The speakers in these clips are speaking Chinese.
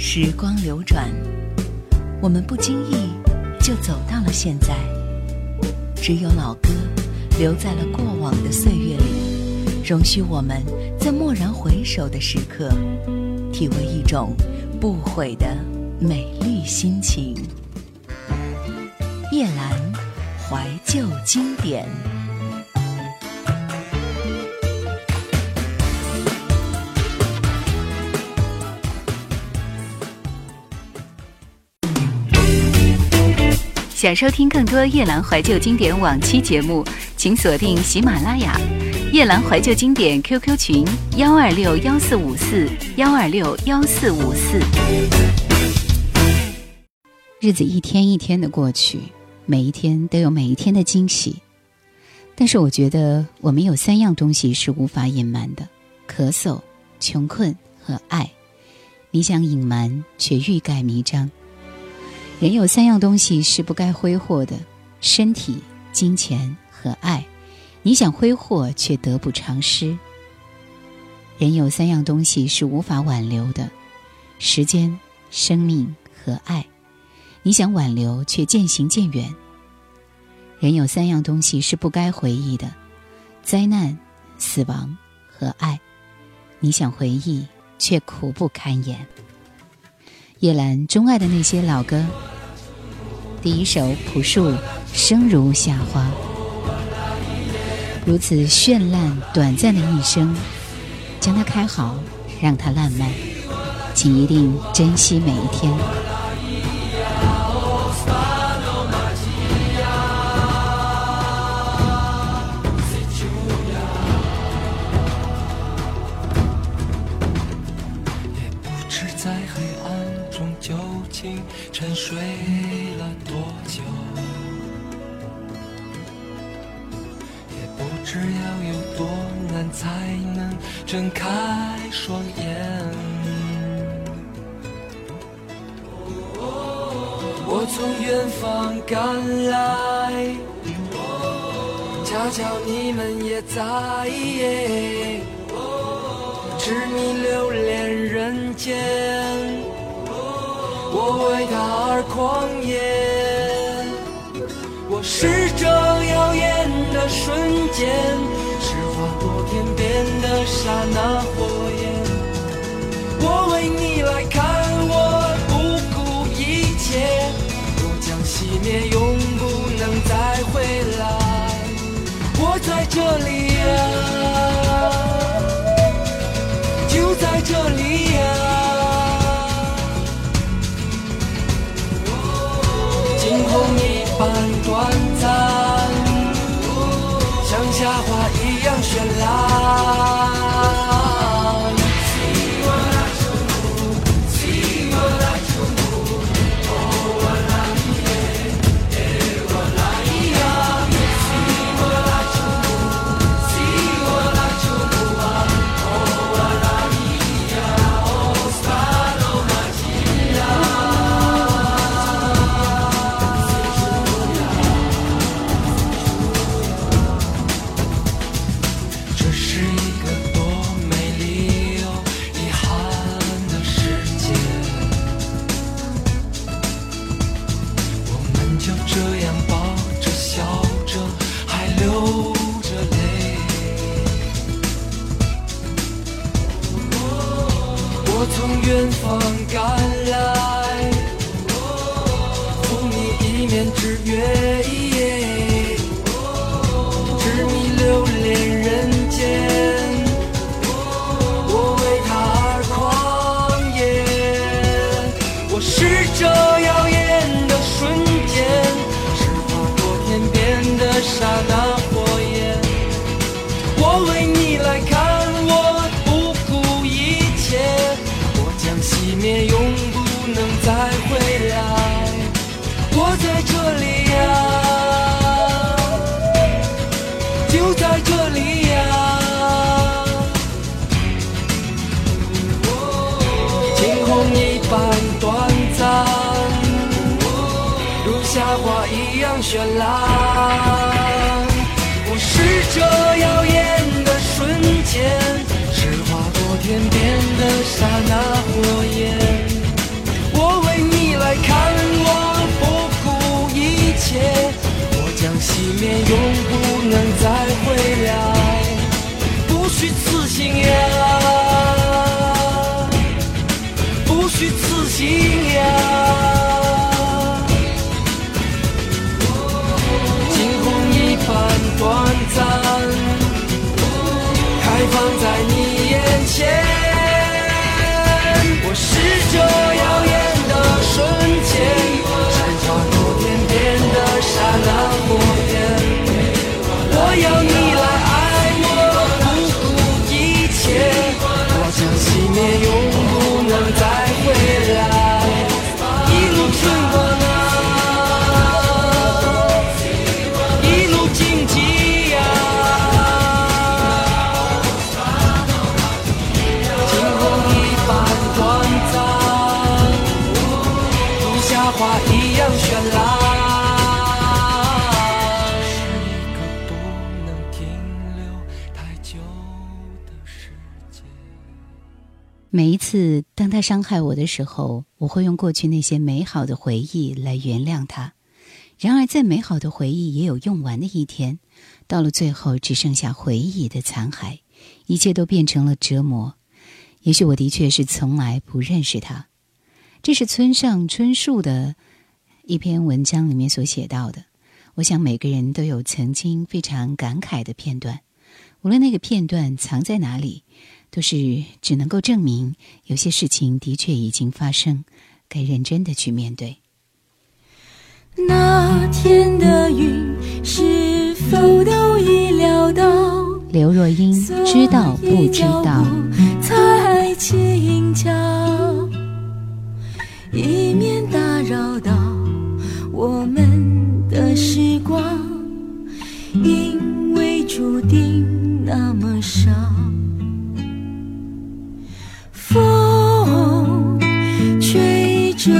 时光流转，我们不经意就走到了现在。只有老歌留在了过往的岁月里，容许我们在蓦然回首的时刻，体味一种不悔的美丽心情。叶阑怀旧经典。想收听更多夜兰怀旧经典往期节目，请锁定喜马拉雅“夜兰怀旧经典 ”QQ 群：幺二六幺四五四幺二六幺四五四。日子一天一天的过去，每一天都有每一天的惊喜。但是我觉得，我们有三样东西是无法隐瞒的：咳嗽、穷困和爱。你想隐瞒，却欲盖弥彰。人有三样东西是不该挥霍的：身体、金钱和爱。你想挥霍，却得不偿失。人有三样东西是无法挽留的：时间、生命和爱。你想挽留，却渐行渐远。人有三样东西是不该回忆的：灾难、死亡和爱。你想回忆，却苦不堪言。叶兰钟爱的那些老歌，第一首朴树《生如夏花》，如此绚烂短暂的一生，将它开好，让它烂漫，请一定珍惜每一天。赶来，恰巧你们也在，痴迷留恋人间。我为他而狂野，我是这耀眼的瞬间，是划过天边的刹那火灭，永不能再回来。我在这里呀，就在这里呀。般短暂，像夏花一样绚烂。每一次当他伤害我的时候，我会用过去那些美好的回忆来原谅他。然而，再美好的回忆也有用完的一天，到了最后只剩下回忆的残骸，一切都变成了折磨。也许我的确是从来不认识他。这是村上春树的一篇文章里面所写到的。我想每个人都有曾经非常感慨的片段，无论那个片段藏在哪里，都是只能够证明有些事情的确已经发生，该认真的去面对。那天的云是否都已料到？刘若英知道不知道？才轻巧，以免打扰到我们的时光，因为注定那么少。风吹着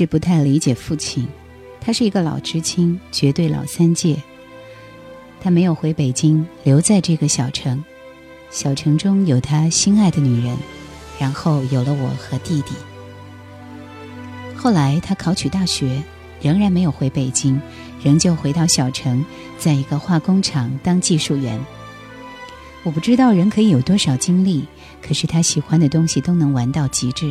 直不太理解父亲，他是一个老知青，绝对老三届。他没有回北京，留在这个小城。小城中有他心爱的女人，然后有了我和弟弟。后来他考取大学，仍然没有回北京，仍旧回到小城，在一个化工厂当技术员。我不知道人可以有多少精力，可是他喜欢的东西都能玩到极致。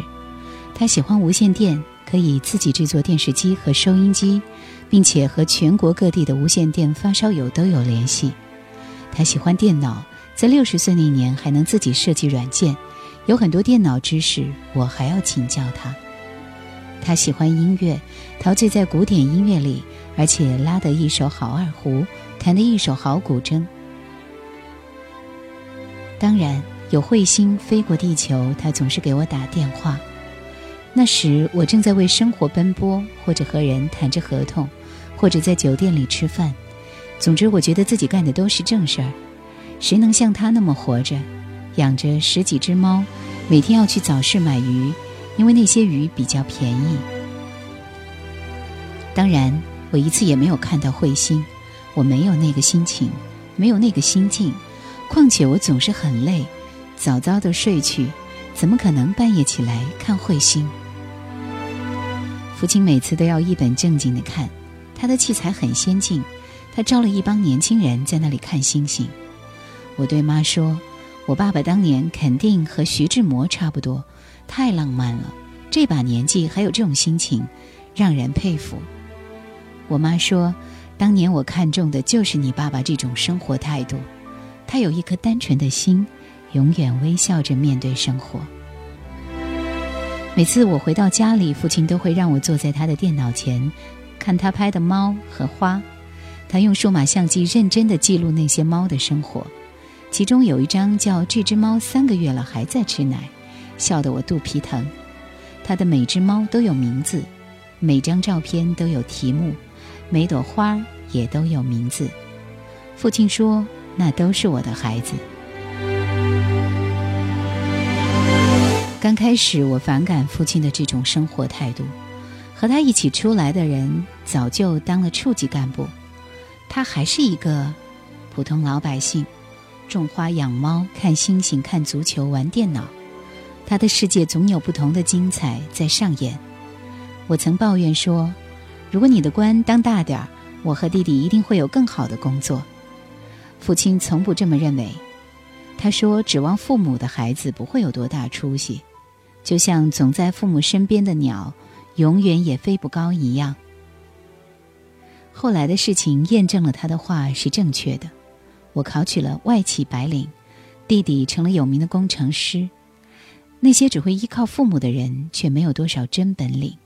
他喜欢无线电，可以自己制作电视机和收音机，并且和全国各地的无线电发烧友都有联系。他喜欢电脑，在六十岁那年还能自己设计软件，有很多电脑知识，我还要请教他。他喜欢音乐，陶醉在古典音乐里，而且拉得一手好二胡，弹得一手好古筝。当然，有彗星飞过地球，他总是给我打电话。那时我正在为生活奔波，或者和人谈着合同，或者在酒店里吃饭。总之，我觉得自己干的都是正事儿。谁能像他那么活着，养着十几只猫，每天要去早市买鱼，因为那些鱼比较便宜。当然，我一次也没有看到彗星，我没有那个心情，没有那个心境。况且我总是很累，早早的睡去，怎么可能半夜起来看彗星？父亲每次都要一本正经的看，他的器材很先进，他招了一帮年轻人在那里看星星。我对妈说：“我爸爸当年肯定和徐志摩差不多，太浪漫了，这把年纪还有这种心情，让人佩服。”我妈说：“当年我看中的就是你爸爸这种生活态度。”他有一颗单纯的心，永远微笑着面对生活。每次我回到家里，父亲都会让我坐在他的电脑前，看他拍的猫和花。他用数码相机认真的记录那些猫的生活，其中有一张叫“这只猫三个月了还在吃奶”，笑得我肚皮疼。他的每只猫都有名字，每张照片都有题目，每朵花也都有名字。父亲说。那都是我的孩子。刚开始我反感父亲的这种生活态度，和他一起出来的人早就当了处级干部，他还是一个普通老百姓，种花养猫，看星星，看足球，玩电脑。他的世界总有不同的精彩在上演。我曾抱怨说，如果你的官当大点儿，我和弟弟一定会有更好的工作。父亲从不这么认为，他说：“指望父母的孩子不会有多大出息，就像总在父母身边的鸟，永远也飞不高一样。”后来的事情验证了他的话是正确的。我考取了外企白领，弟弟成了有名的工程师。那些只会依靠父母的人，却没有多少真本领。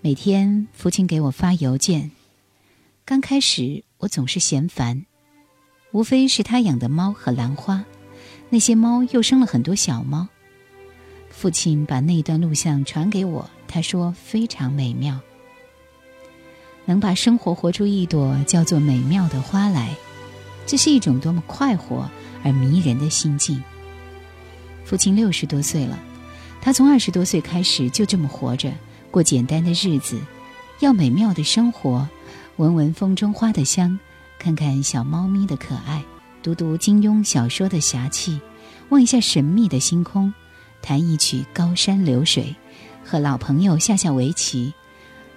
每天，父亲给我发邮件。刚开始。我总是嫌烦，无非是他养的猫和兰花，那些猫又生了很多小猫。父亲把那段录像传给我，他说非常美妙，能把生活活出一朵叫做美妙的花来，这是一种多么快活而迷人的心境。父亲六十多岁了，他从二十多岁开始就这么活着，过简单的日子，要美妙的生活。闻闻风中花的香，看看小猫咪的可爱，读读金庸小说的侠气，望一下神秘的星空，弹一曲高山流水，和老朋友下下围棋，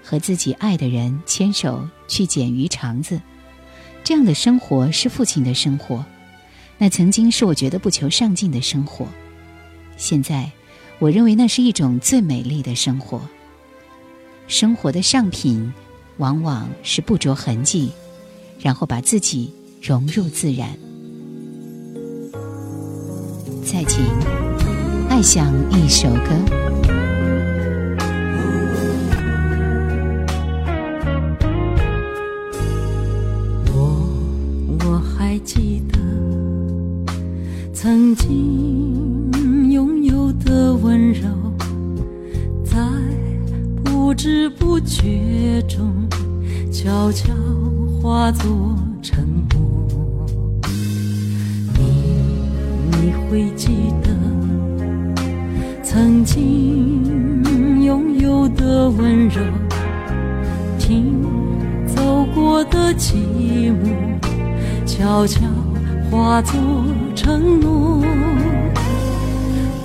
和自己爱的人牵手去捡鱼肠子。这样的生活是父亲的生活，那曾经是我觉得不求上进的生活。现在，我认为那是一种最美丽的生活。生活的上品。往往是不着痕迹，然后把自己融入自然。再请爱想一首歌。我我还记得曾经拥有的温柔，在不知不觉中。悄悄化作会记得曾经拥有的温柔，听走过的寂寞，悄悄化作承诺。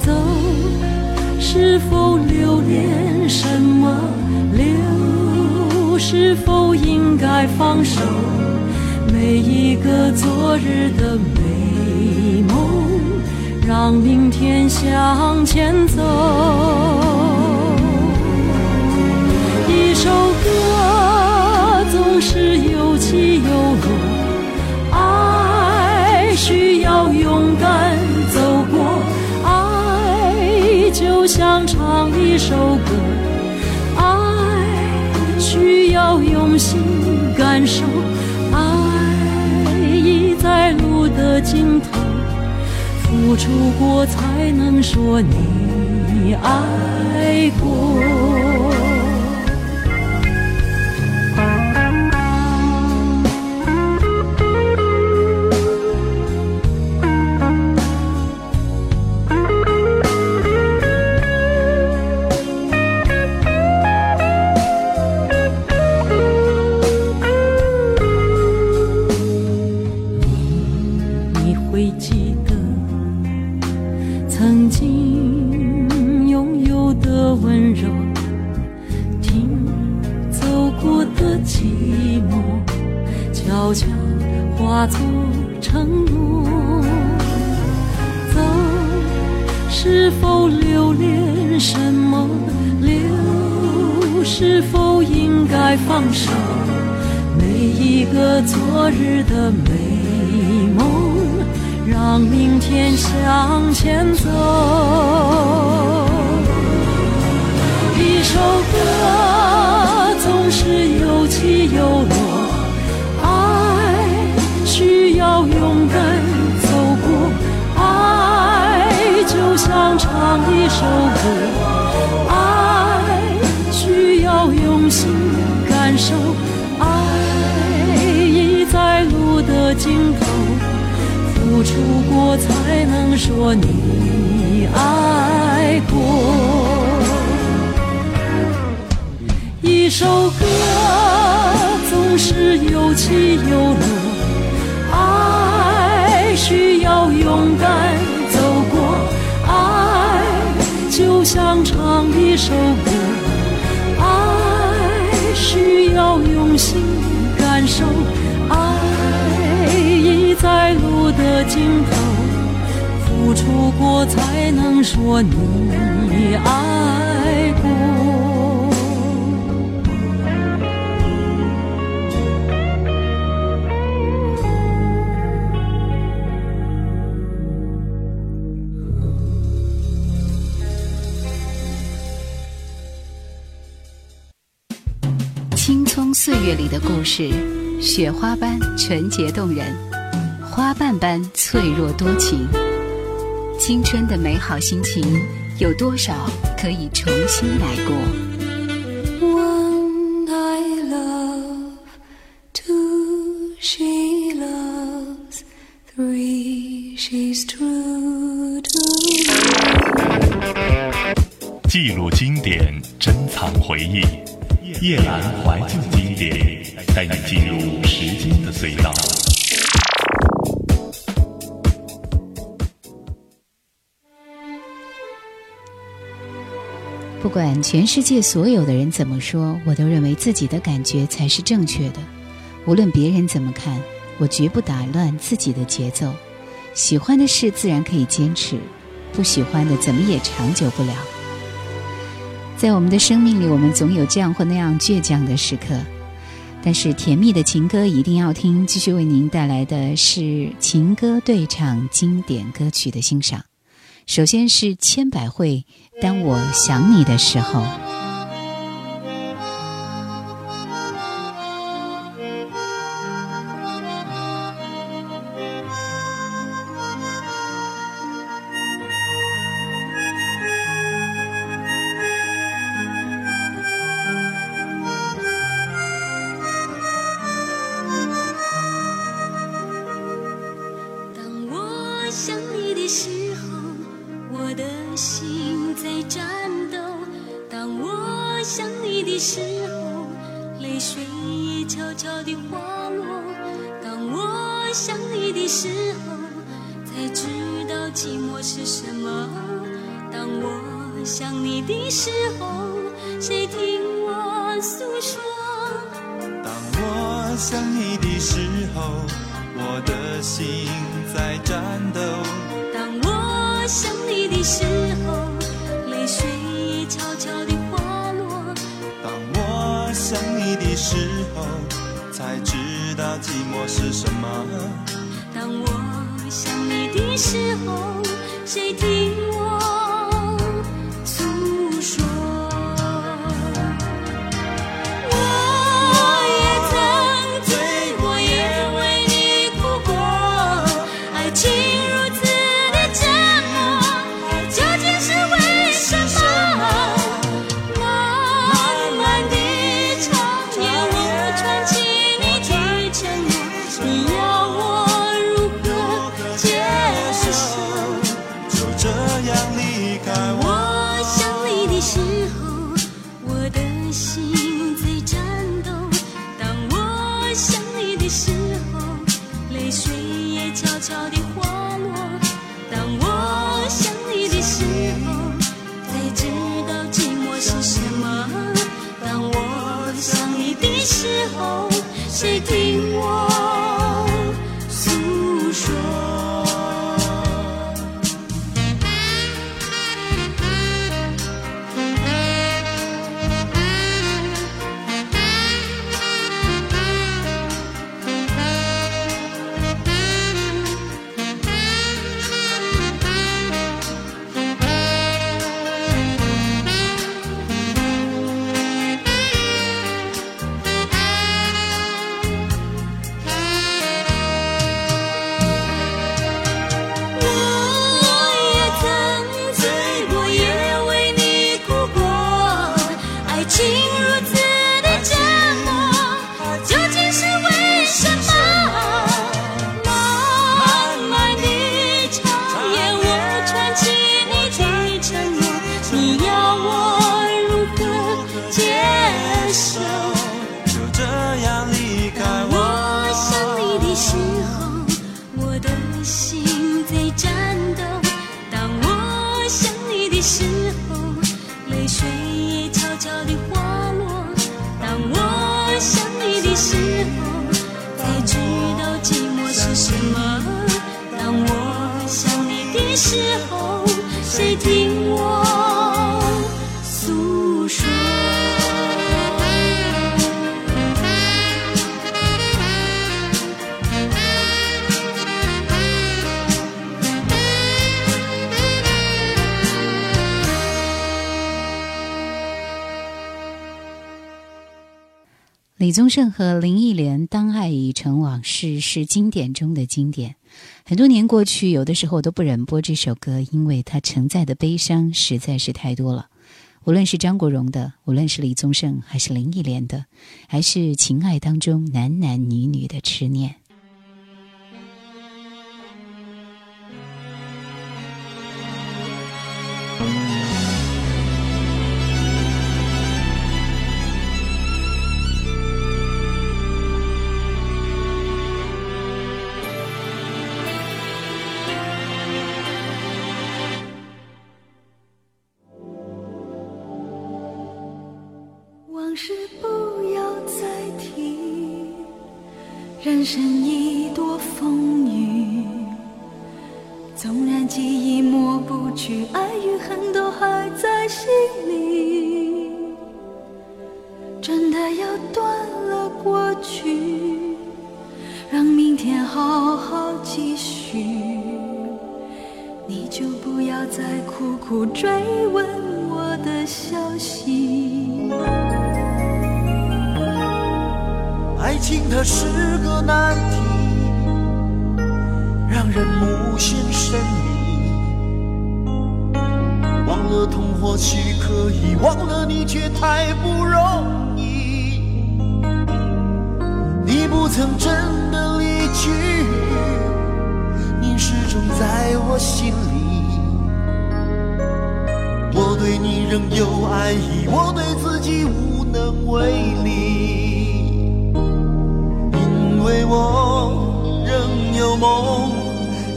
走，是否留恋什么？留，是否应该放手？每一个昨日的梦，让明天向前走。一首歌总是有起有落，爱需要勇敢走过，爱就像唱一首歌，爱需要用心感受，爱已在路的尽头，付出过才能说你爱。用心感受，爱已在路的尽头，付出过才能说你爱岁月里的故事，雪花般纯洁动人，花瓣般脆弱多情。青春的美好心情，有多少可以重新来过？One I love, two she loves, three she's true to me. 记录经典，珍藏回忆。夜阑怀旧经典，带你进入时间的隧道。不管全世界所有的人怎么说，我都认为自己的感觉才是正确的。无论别人怎么看，我绝不打乱自己的节奏。喜欢的事自然可以坚持，不喜欢的怎么也长久不了。在我们的生命里，我们总有这样或那样倔强的时刻，但是甜蜜的情歌一定要听。继续为您带来的是情歌对唱经典歌曲的欣赏。首先是千百惠，当我想你的时候。时候，我的心在战斗。当我想你的时候，泪水悄悄地滑落。当我想你的时候，才知道寂寞是什么。当我想你的时候，谁听？She 李宗盛和林忆莲当爱已成往事是经典中的经典。很多年过去有的时候都不忍播这首歌因为它承载的悲伤实在是太多了。无论是张国荣的无论是李宗盛还是林忆莲的还是情爱当中男男女女的痴念。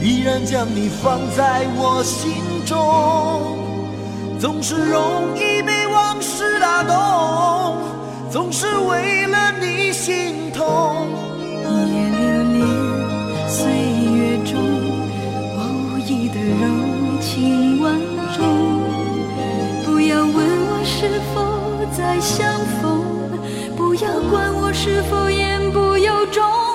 依然将你放在我心中，总是容易被往事打动，总是为了你心痛。别留恋岁月中我无意的柔情万种，不要问我是否再相逢，不要管我是否言不由衷。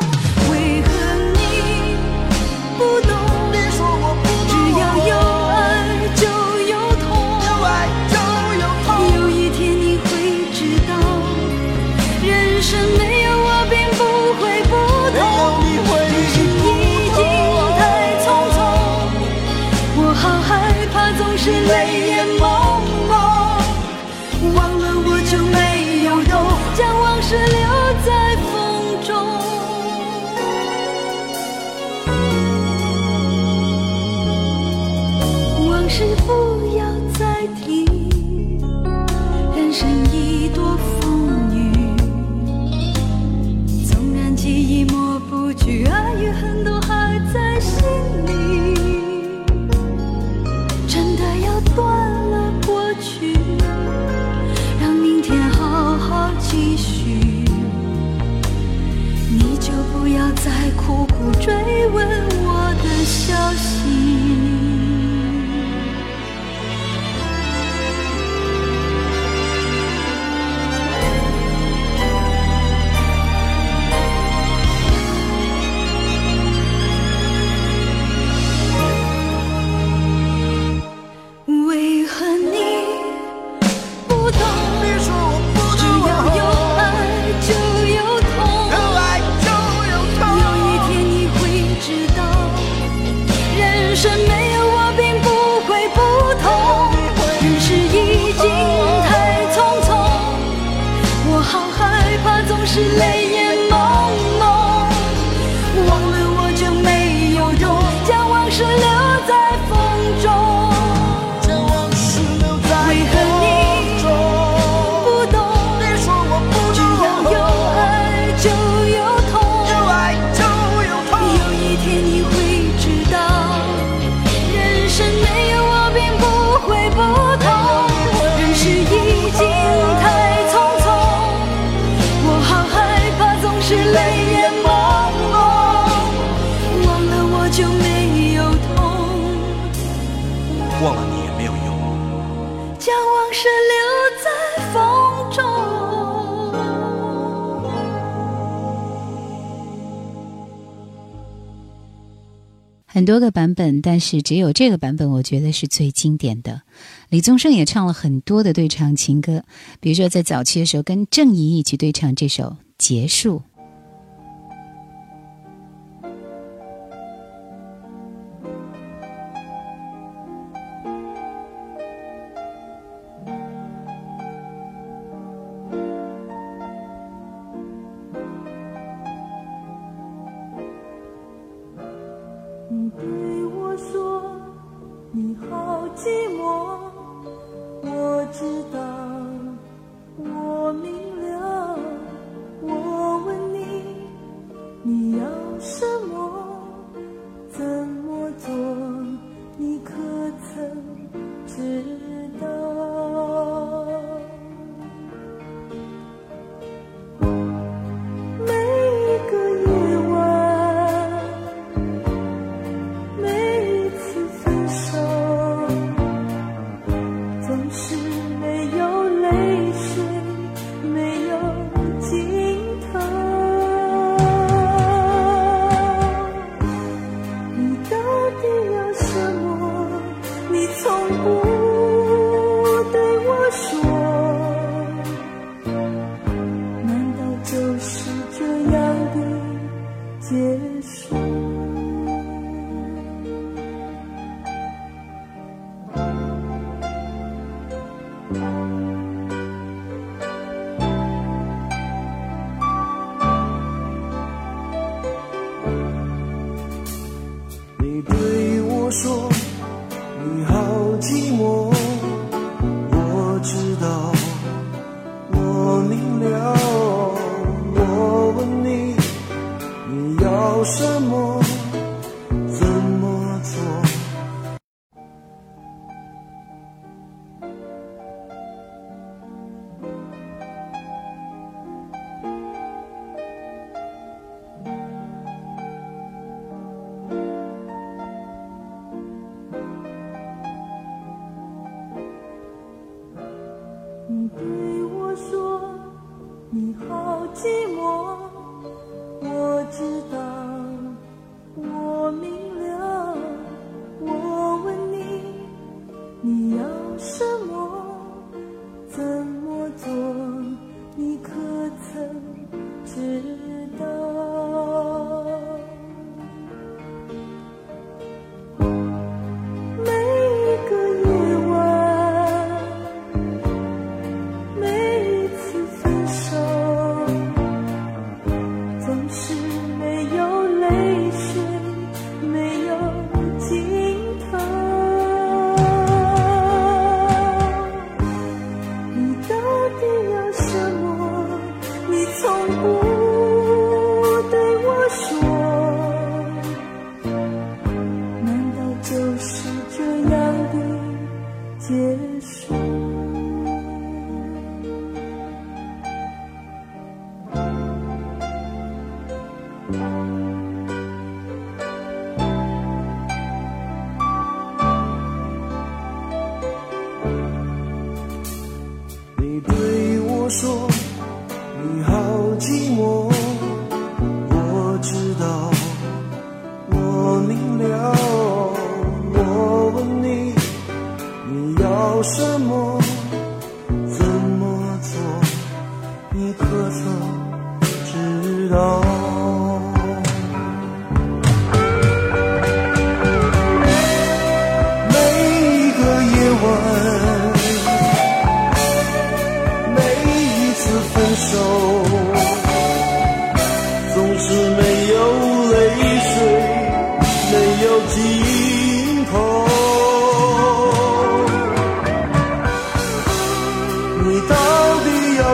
多个版本但是只有这个版本我觉得是最经典的。李宗盛也唱了很多的对唱情歌比如说在早期的时候跟郑怡一起对唱这首结束。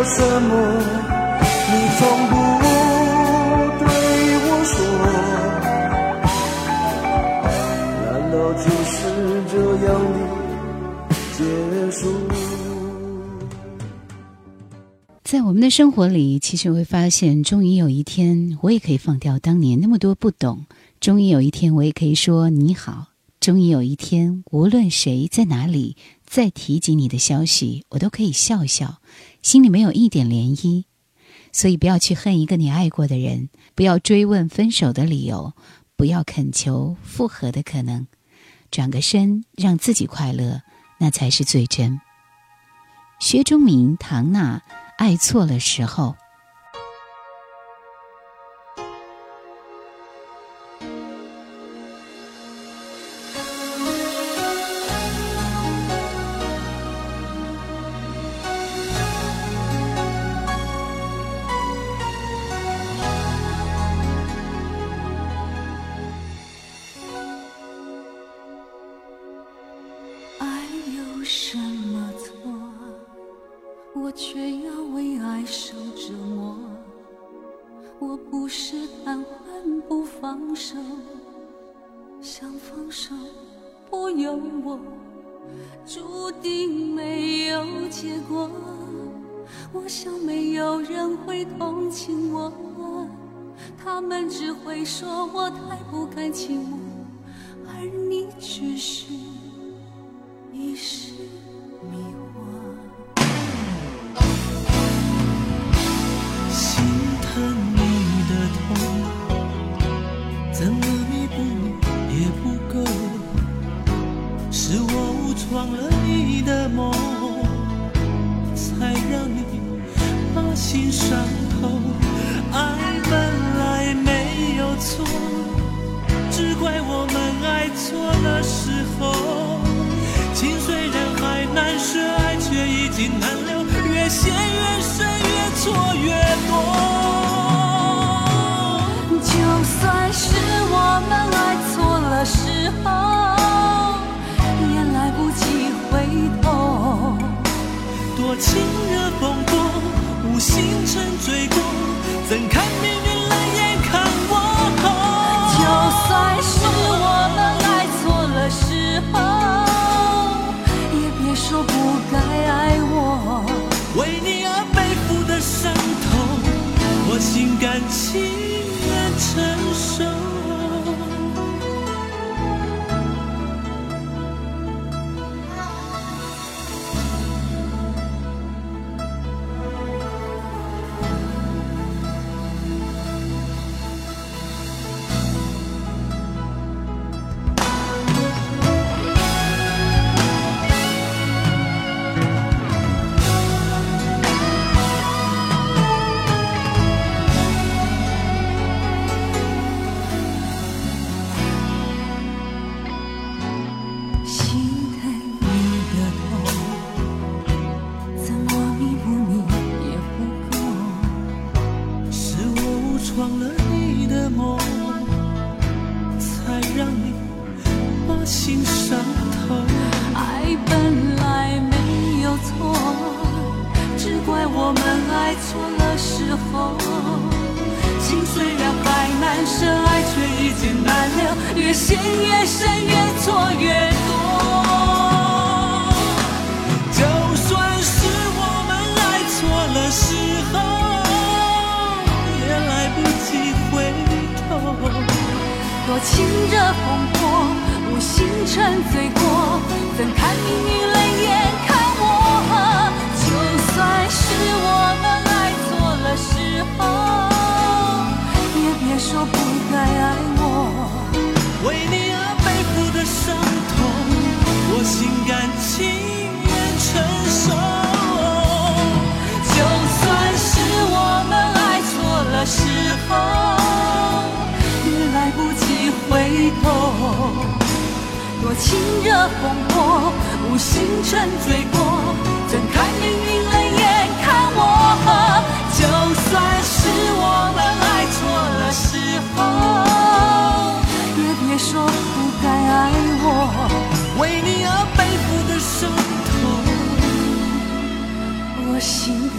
什么？你从不对我说，难道就是这样结束？在我们的生活里，其实会发现，终于有一天，我也可以放掉当年那么多不懂；终于有一天，我也可以说你好；终于有一天，无论谁在哪里再提及你的消息，我都可以笑笑，心里没有一点涟漪。所以，不要去恨一个你爱过的人，不要追问分手的理由，不要恳求复合的可能，转个身，让自己快乐，那才是最真。薛中明、唐娜。爱错了时候，同情我，他们只会说我太不甘寂寞，而你只是一时迷惑。心伤透，爱本来没有错，只怪我们爱错了时候。情虽然百难深，爱却已经难留，越陷越深，越错越多。就算是我们爱错了时候，也来不及回头，多情惹风波。无心沉醉过，怎看命运冷眼看我？就算是我们爱错了时候，也别说不该爱我。为你而背负的伤痛，我心甘情愿承受。就算是我们爱错了时候，也来不及回头。我情热风波，无心沉醉过，怎看命运冷眼看我？就算是我们爱错了时候，也别说不该爱我。为你而背负的伤痛，我心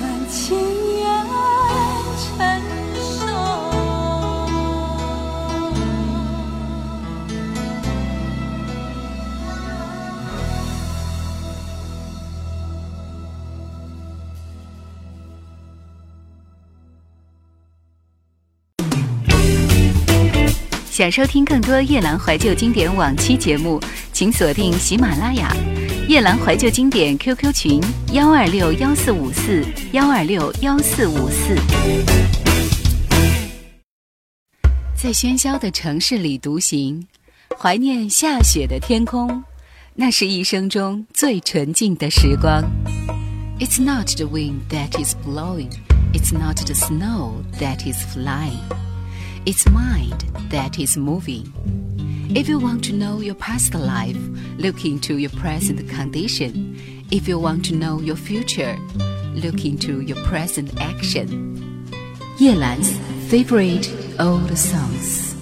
想收听更多夜兰怀旧经典往期节目，请锁定喜马拉雅“夜兰怀旧经典 ”QQ 群幺二六幺四五四幺二六幺四五四。在喧嚣的城市里独行，怀念下雪的天空，那是一生中最纯净的时光。It's not the wind that is blowing, it's not the snow that is flying. It's mind that is moving. If you want to know your past life, look into your present condition. If you want to know your future, look into your present action. 叶兰's favorite old songs。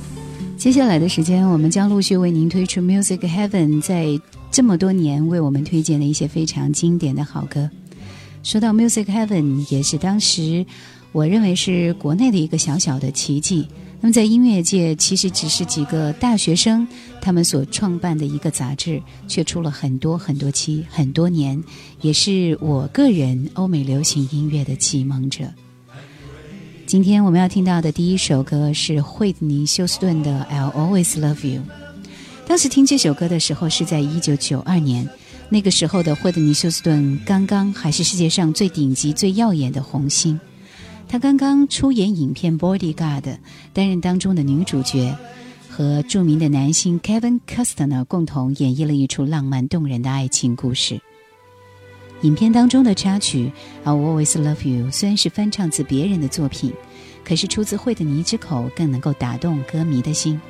接下来的时间，我们将陆续为您推出 Music Heaven 在这么多年为我们推荐的一些非常经典的好歌。说到 Music Heaven，也是当时我认为是国内的一个小小的奇迹。 那么在音乐界，其实只是几个大学生他们所创办的一个杂志，却出了很多很多期，很多年，也是我个人欧美流行音乐的启蒙者。今天我们要听到的第一首歌是惠特尼休斯顿的《I'll Always Love You》。当时听这首歌的时候是在一九九二年，那个时候的惠特尼休斯顿刚刚还是世界上最顶级、最耀眼的红星。她刚刚出演影片《Bodyguard》，担任当中的女主角，和著名的男星 Kevin Costner 共同演绎了一出浪漫动人的爱情故事。影片当中的插曲《I'll Always Love You》虽然是翻唱自别人的作品，可是出自惠特尼之口更能够打动歌迷的心。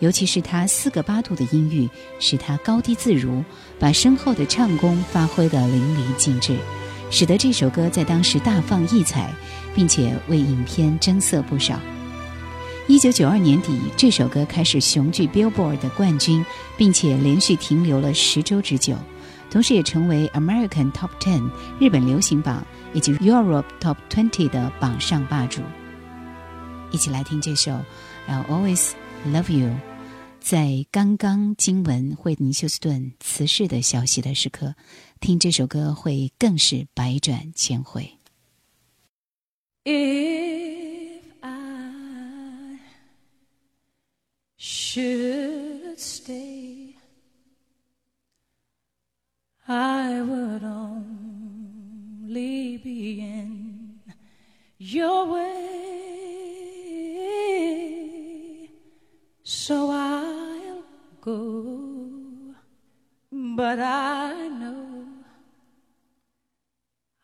尤其是他四个八度的音域，使他高低自如，把深厚的唱功发挥得淋漓尽致，使得这首歌在当时大放异彩。并且为影片增色不少。一九九二年底，这首歌开始雄踞 Billboard 的冠军，并且连续停留了十周之久，同时也成为 American Top Ten 日本流行榜以及 Europe Top Twenty 的榜上霸主。一起来听这首《I'll Always Love You》。在刚刚经闻惠尼休斯顿辞世的消息的时刻，听这首歌会更是百转千回。If I should stay, I would only be in your way. So I'll go, but I know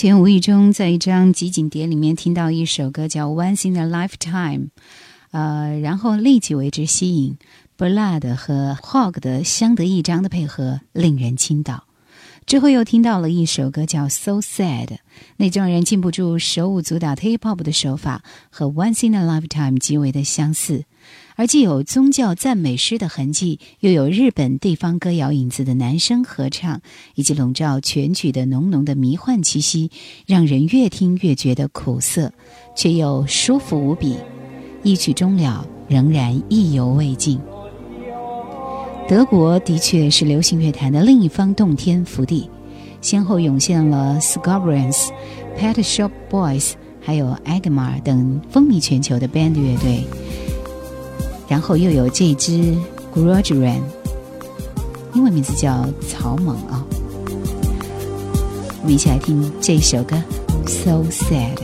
前无意中在一张集锦碟里面听到一首歌叫《Once in a Lifetime》，呃，然后立即为之吸引。Blood 和 Hog 的相得益彰的配合令人倾倒。之后又听到了一首歌叫《So Sad》，那种让人禁不住手舞足蹈 Hip Hop 的手法和《Once in a Lifetime》极为的相似，而既有宗教赞美诗的痕迹，又有日本地方歌谣影子的男声合唱，以及笼罩全曲的浓浓的迷幻气息，让人越听越觉得苦涩，却又舒服无比。一曲终了，仍然意犹未尽。德国的确是流行乐坛的另一方洞天福地，先后涌现了 Scorpions、Pet Shop Boys，还有 Agmar 等风靡全球的 band 乐队。然后又有这只 g r o g e r a n 英文名字叫草蜢啊。我们一起来听这首歌《So Sad》。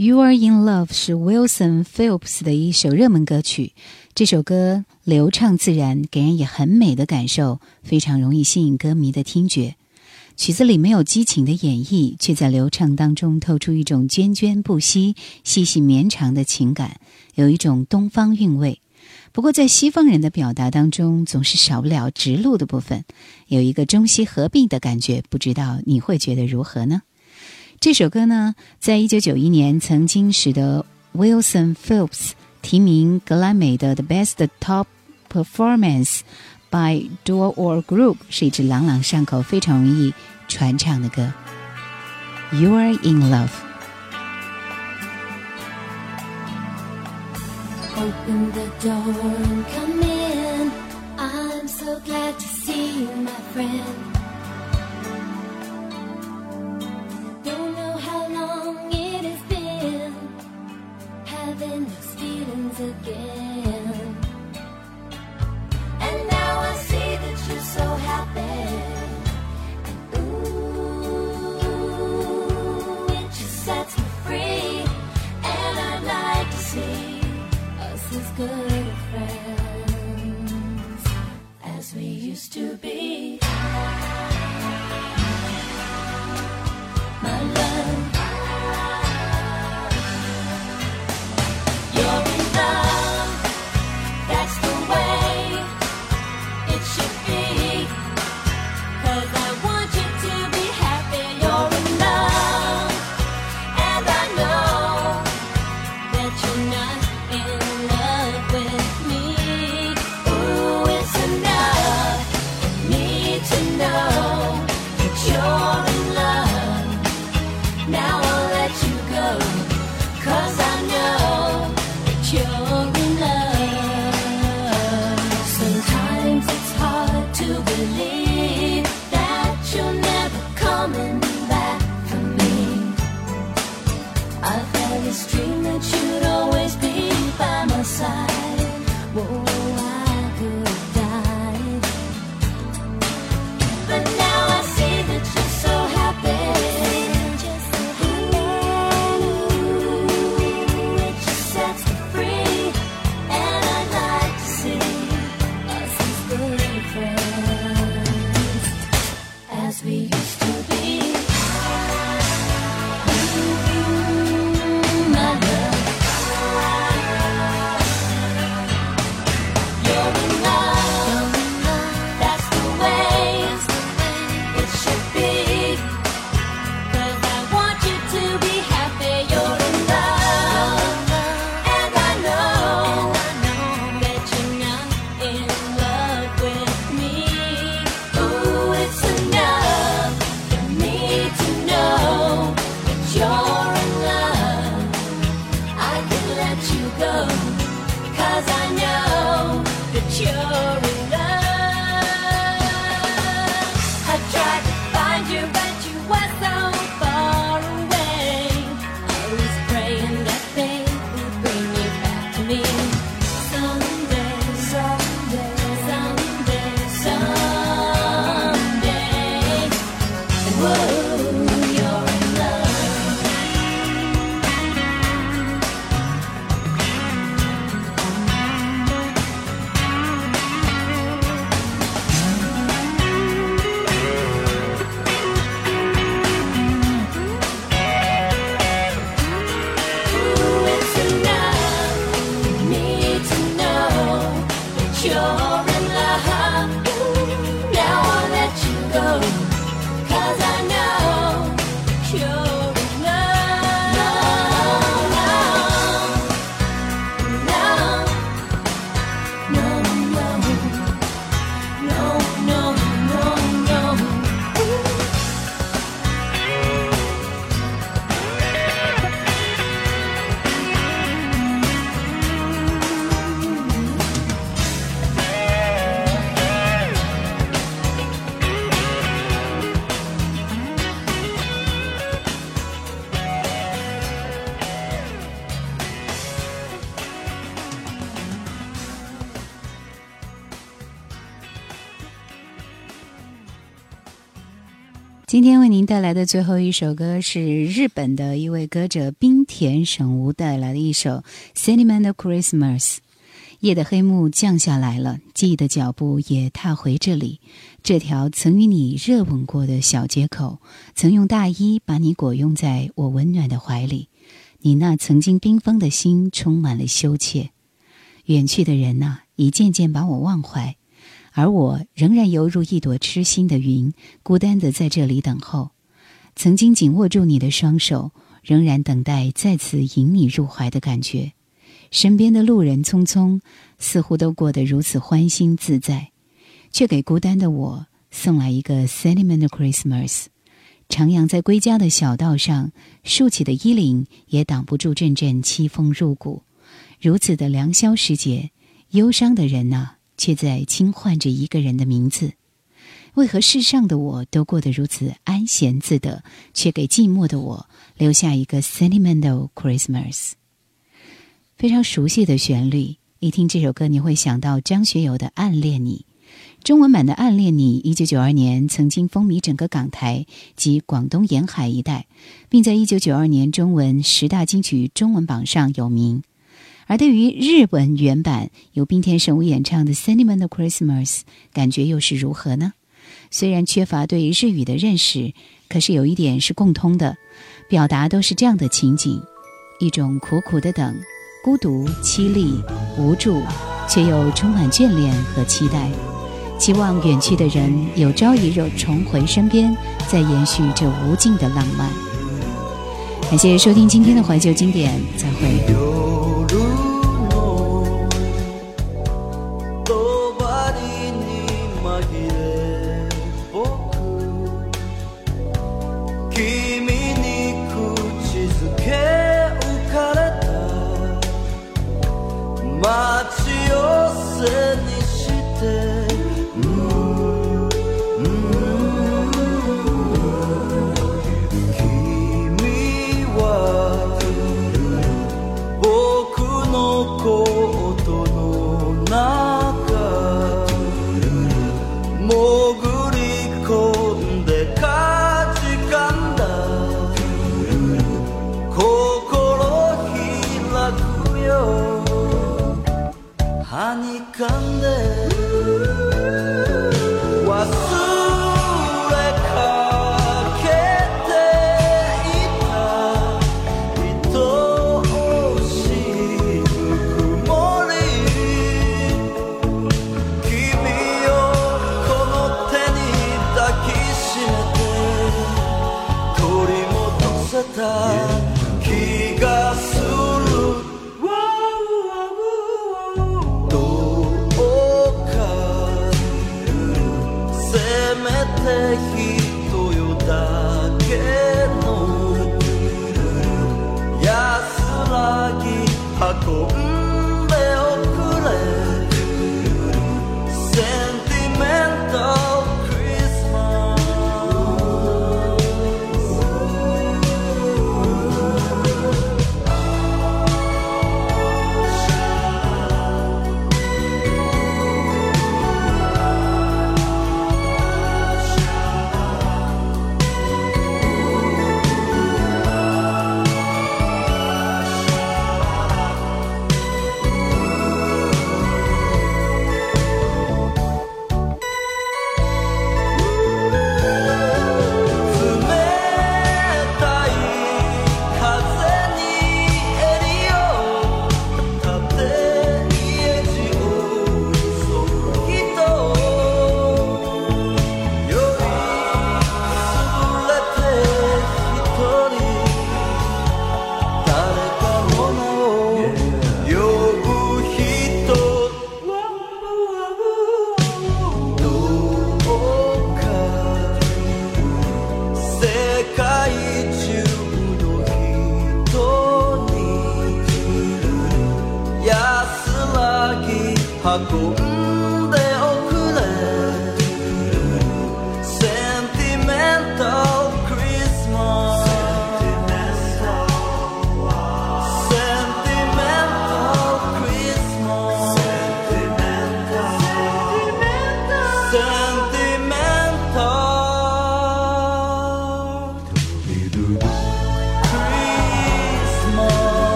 You Are in Love 是 Wilson Phillips 的一首热门歌曲。这首歌流畅自然，给人以很美的感受，非常容易吸引歌迷的听觉。曲子里没有激情的演绎，却在流畅当中透出一种涓涓不息、细细绵长的情感，有一种东方韵味。不过，在西方人的表达当中，总是少不了直录的部分，有一个中西合并的感觉。不知道你会觉得如何呢？这首歌呢，在一九九一年曾经使得 Wilson Phillips 提名格莱美的 The Best Top Performance by Duo or Group，是一支朗朗上口、非常容易传唱的歌。You are in love。 Open the door and come in. I'm so glad to see you, my friend. And now I see that you're so happy. And ooh, it just sets me free. And I'd like to see us as good friends as we used to be. 带来的最后一首歌是日本的一位歌者冰田省吾带来的一首《Sentimental Christmas》。夜的黑幕降下来了，记忆的脚步也踏回这里，这条曾与你热吻过的小街口，曾用大衣把你裹拥在我温暖的怀里。你那曾经冰封的心充满了羞怯。远去的人呐、一件件把我忘怀。而我仍然犹如一朵痴心的云，孤单的在这里等候。曾经紧握住你的双手，仍然等待再次引你入怀的感觉。身边的路人匆匆，似乎都过得如此欢欣自在，却给孤单的我送来一个 sentimental Christmas。徜徉在归家的小道上，竖起的衣领也挡不住阵阵凄风入骨。如此的良宵时节，忧伤的人呐、却在轻唤着一个人的名字。为何世上的我都过得如此安闲自得，却给寂寞的我留下一个 sentimental Christmas？非常熟悉的旋律，一听这首歌，你会想到张学友的《暗恋你》。中文版的《暗恋你》，一九九二年曾经风靡整个港台及广东沿海一带，并在一九九二年中文十大金曲中文榜上有名。而对于日文原版由冰田神武演唱的《Sentimental Christmas》，感觉又是如何呢？虽然缺乏对日语的认识，可是有一点是共通的，表达都是这样的情景：一种苦苦的等，孤独、凄厉、无助，却又充满眷恋和期待，期望远去的人有朝一日重回身边，再延续这无尽的浪漫。感谢收听今天的怀旧经典，再会。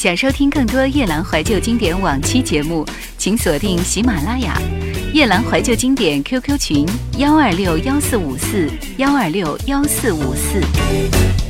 想收听更多夜兰怀旧经典往期节目，请锁定喜马拉雅“夜兰怀旧经典 ”QQ 群：幺二六幺四五四幺二六幺四五四。